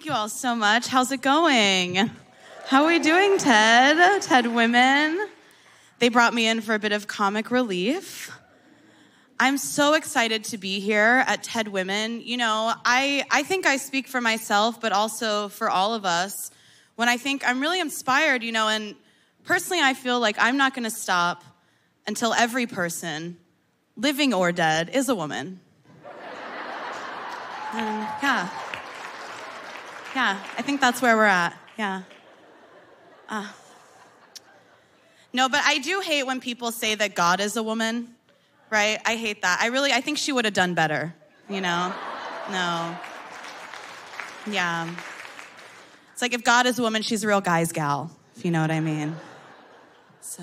Thank you all so much. How's it going? How are we doing, Ted? TED Women. They brought me in for a bit of comic relief. I'm so excited to be here at TED Women. You know, I, I think I speak for myself, but also for all of us when I think I'm really inspired, you know, and personally, I feel like I'm not going to stop until every person, living or dead, is a woman. And yeah. Yeah, I think that's where we're at. Yeah. Uh. No, but I do hate when people say that God is a woman, right? I hate that. I really, I think she would have done better, you know? No. Yeah. It's like if God is a woman, she's a real guy's gal, if you know what I mean. So.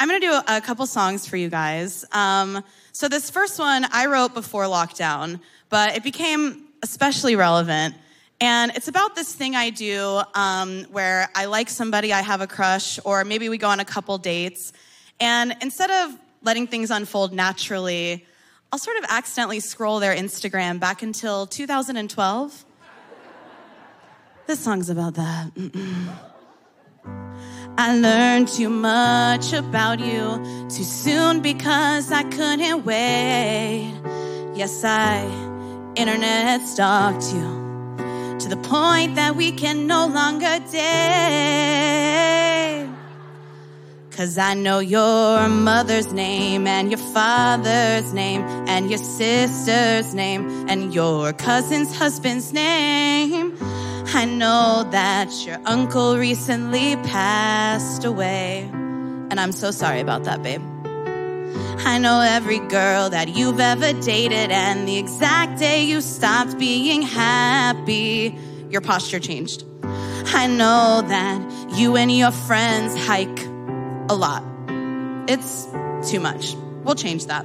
I'm gonna do a, couple songs for you guys. Um, so this first one I wrote before lockdown, but it became especially relevant. And it's about this thing I do um, where I like somebody, I have a crush, or maybe we go on a couple dates. And instead of letting things unfold naturally, I'll sort of accidentally scroll their Instagram back until 2012. this song's about that. I learned too much about you too soon because I couldn't wait. Yes, I internet stalked you to the point that we can no longer date. Cause I know your mother's name and your father's name and your sister's name and your cousin's husband's name. I know that your uncle recently passed away, and I'm so sorry about that, babe. I know every girl that you've ever dated, and the exact day you stopped being happy, your posture changed. I know that you and your friends hike a lot. It's too much. We'll change that.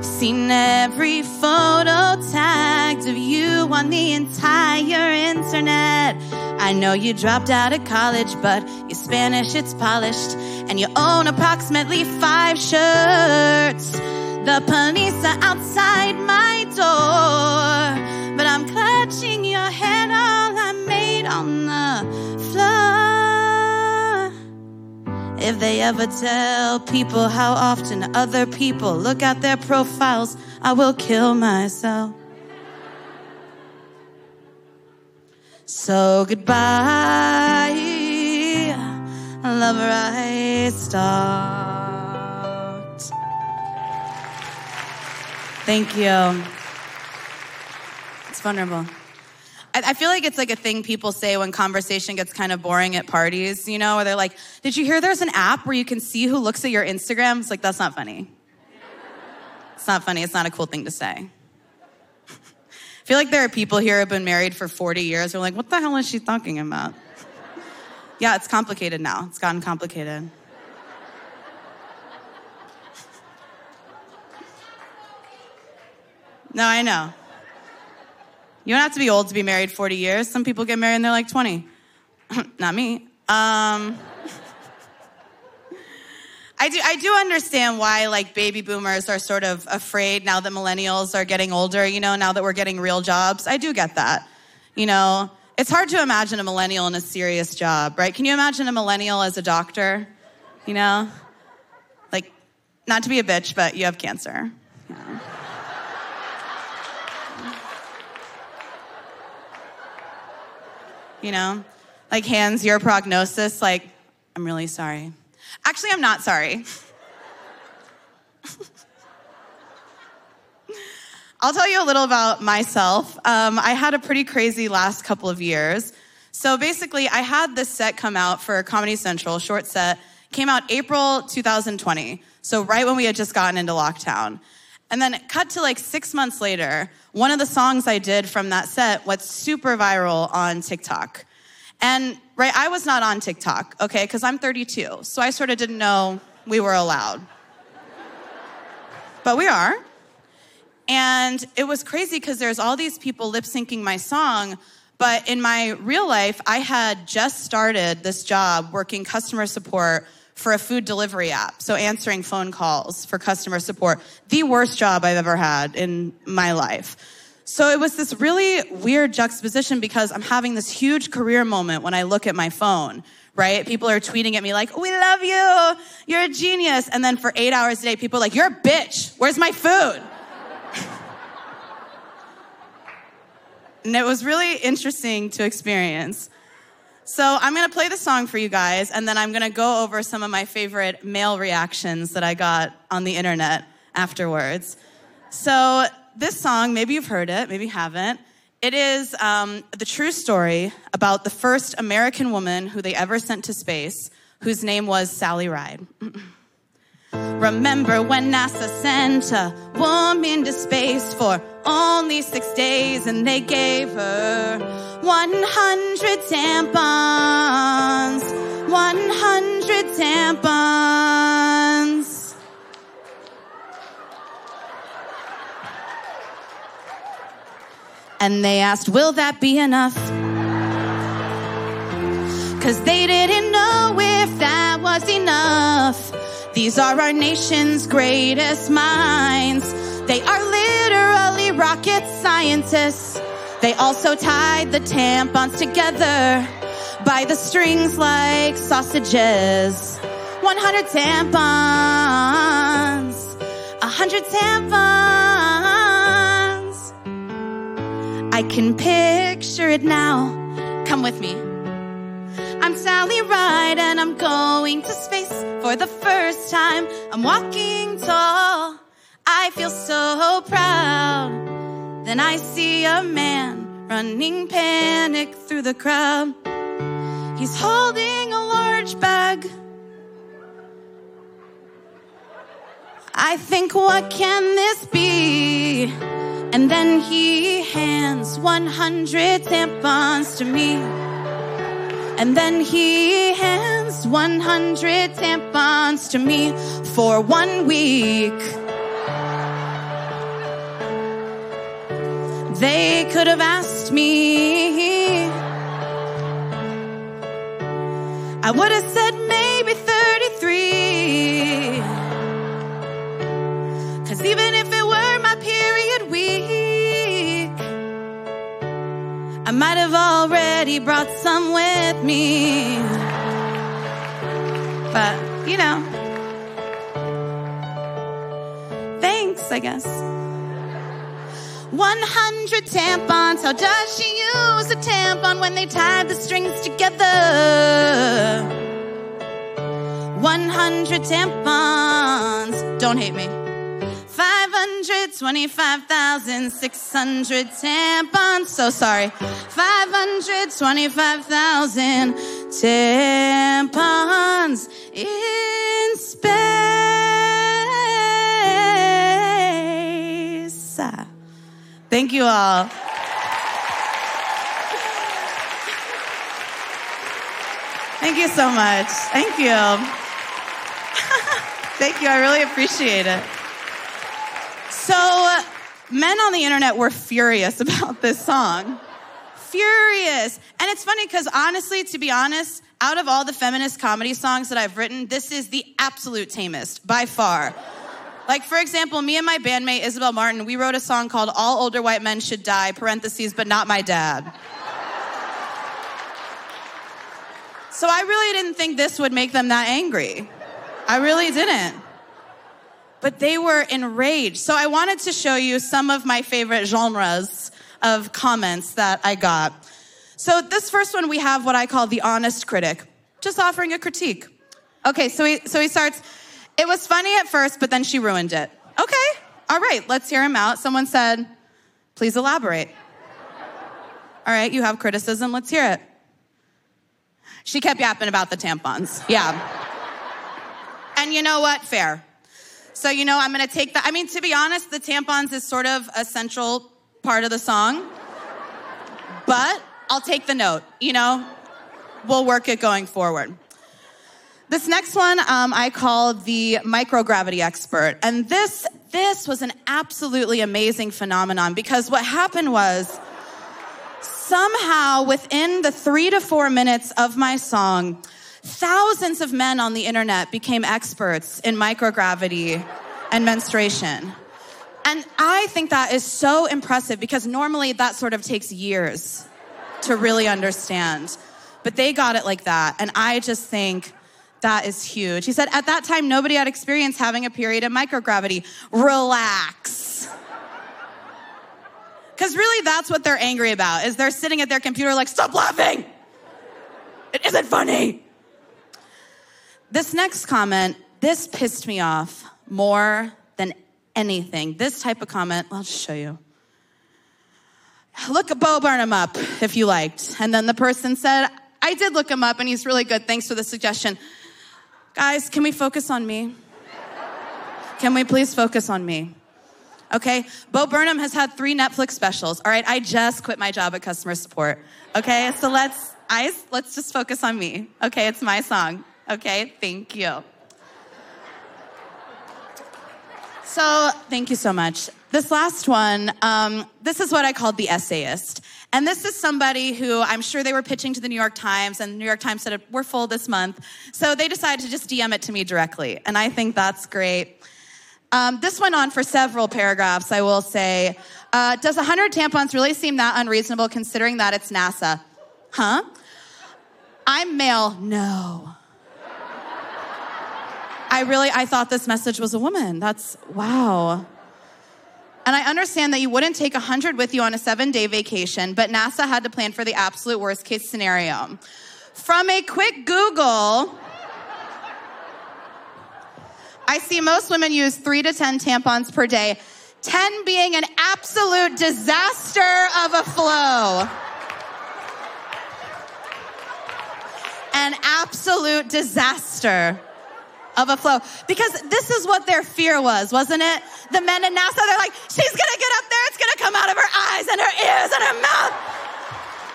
Seen every photo tagged of you on the entire internet. I know you dropped out of college, but your Spanish, it's polished. And you own approximately five shirts. The police are outside my door, if they ever tell people how often other people look at their profiles, I will kill myself. So goodbye, lover I stalked. Thank you. It's vulnerable. I, feel like it's like a thing people say when conversation gets kind of boring at parties, you know, where they're like, Did you hear there's an app where you can see who looks at your Instagram? It's like, that's not funny. It's not funny. It's not a cool thing to say. I feel like there are people here who have been married for 40 years who are like, What the hell is she talking about? yeah, it's complicated now. It's gotten complicated. No, I know. You don't have to be old to be married 40 years. Some people get married and they're like 20. Not me. Um, I do, I do understand why like baby boomers are sort of afraid now that millennials are getting older, you know, now that we're getting real jobs. I do get that. You know, it's hard to imagine a millennial in a serious job, right? Can you imagine a millennial as a doctor? You know? Like, not to be a bitch, but you have cancer. you know? Like, hands your prognosis, like, I'm really sorry. Actually, I'm not sorry. I'll tell you a little about myself. Um, I had a pretty crazy last couple of years. So basically, I had this set come out for Comedy Central, short set, came out April 2020. So right when we had just gotten into lockdown. And then cut to like six months later, one of the songs I did from that set went super viral on TikTok. And right, I was not on TikTok, okay, because I'm 32, so I sort of didn't know we were allowed. but we are. And it was crazy because there's all these people lip syncing my song. But in my real life, I had just started this job working customer support for a food delivery app. So answering phone calls for customer support. The worst job I've ever had in my life. So it was this really weird juxtaposition because I'm having this huge career moment when I look at my phone, right? People are tweeting at me like, we love you. You're a genius. And then for eight hours a day, people are like, you're a bitch. Where's my food? and it was really interesting to experience. So I'm gonna play the song for you guys, and then I'm gonna go over some of my favorite male reactions that I got on the internet afterwards. So this song, maybe you've heard it, maybe you haven't. It is um, the true story about the first American woman who they ever sent to space, whose name was Sally Ride. Remember when NASA sent a woman to space for only six days and they gave her 100 tampons, 100 tampons. And they asked, will that be enough? Cause they didn't know if that was enough. These are our nation's greatest minds. They are literally rocket scientists. They also tied the tampons together by the strings like sausages. 100 tampons, 100 tampons. I can picture it now. Come with me. I'm Sally Ride and I'm going to space for the first time. I'm walking tall. I feel so proud. Then I see a man running panic through the crowd. He's holding a large bag. I think, what can this be? And then he hands 100 tampons to me. And then he hands 100 tampons to me for one week. They could have asked me. I would have said might have already brought some with me. But, you know, thanks, I guess. 100 tampons. How does she use a tampon when they tied the strings together? 100 tampons. Don't hate me. 525,600 tampons. So sorry. 525,000 tampons in space. Thank you all. Thank you so much. Thank you. Thank you. I really appreciate it. Men on the internet were furious about this song. Furious. And it's funny because honestly, to be honest, out of all the feminist comedy songs that I've written, this is the absolute tamest by far. Like, for example, me and my bandmate Isabel Martin, we wrote a song called All Older White Men Should Die, parentheses, but not my dad. So I really didn't think this would make them that angry. I really didn't. But they were enraged. So I wanted to show you some of my favorite genres of comments that I got. So this first one, we have what I call the honest critic, just offering a critique. Okay, so he, so he starts, it was funny at first, but then she ruined it. Okay, all right, let's hear him out. Someone said, please elaborate. All right, you have criticism, let's hear it. She kept yapping about the tampons. Yeah. And you know what? Fair. So, you know, I'm going to take that. I mean, to be honest, the tampons is sort of a central part of the song. But I'll take the note, you know, we'll work it going forward. This next one um, I call the microgravity expert. And this, this was an absolutely amazing phenomenon because what happened was somehow within the three to four minutes of my song, thousands of men on the internet became experts in microgravity and menstruation. And I think that is so impressive because normally that sort of takes years to really understand. But they got it like that. And I just think that is huge. He said, at that time, nobody had experienced having a period of microgravity. Relax. Because really, that's what they're angry about, is they're sitting at their computer like, stop laughing. It isn't funny. This next comment, this pissed me off more than anything. This type of comment, I'll just show you. Look Bo Burnham up if you liked. And then the person said, I did look him up and he's really good. Thanks for the suggestion. Guys, can we focus on me? Can we please focus on me? Okay, Bo Burnham has had three Netflix specials. All right, I just quit my job at customer support. Okay, so let's I, let's just focus on me. Okay, it's my song. Okay, thank you. So, thank you so much. This last one, um, this is what I called the essayist. And this is somebody who I'm sure they were pitching to the New York Times, and the New York Times said, We're full this month. So they decided to just DM it to me directly. And I think that's great. Um, this went on for several paragraphs, I will say. Uh, does 100 tampons really seem that unreasonable considering that it's NASA? Huh? I'm male. No. I really, I thought this message was a woman. That's, wow. And I understand that you wouldn't take 100 with you on a seven day vacation, but NASA had to plan for the absolute worst case scenario. From a quick Google, I see most women use three to 10 tampons per day, 10 being an absolute disaster of a flow. An absolute disaster of a flow. Because this is what their fear was, wasn't it? The men in NASA, they're like, she's gonna get up there, it's gonna come out of her eyes and her ears and her mouth.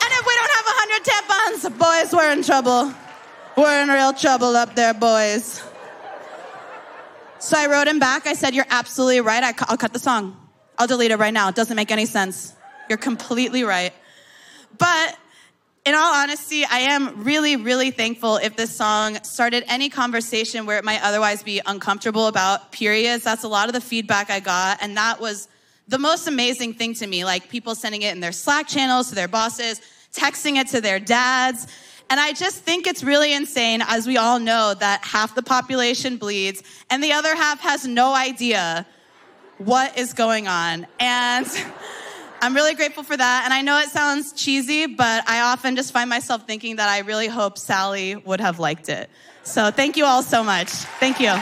And if we don't have a hundred tampons, boys, we're in trouble. We're in real trouble up there, boys. So I wrote him back. I said, You're absolutely right. I, will cut the song. I'll delete it right now. It doesn't make any sense. You're completely right. But in all honesty, I am really, really thankful if this song started any conversation where it might otherwise be uncomfortable about periods. That's a lot of the feedback I got. And that was the most amazing thing to me. Like people sending it in their Slack channels to their bosses, texting it to their dads. And I just think it's really insane, as we all know, that half the population bleeds and the other half has no idea what is going on. And I'm really grateful for that. And I know it sounds cheesy, but I often just find myself thinking that I really hope Sally would have liked it. So thank you all so much. Thank you.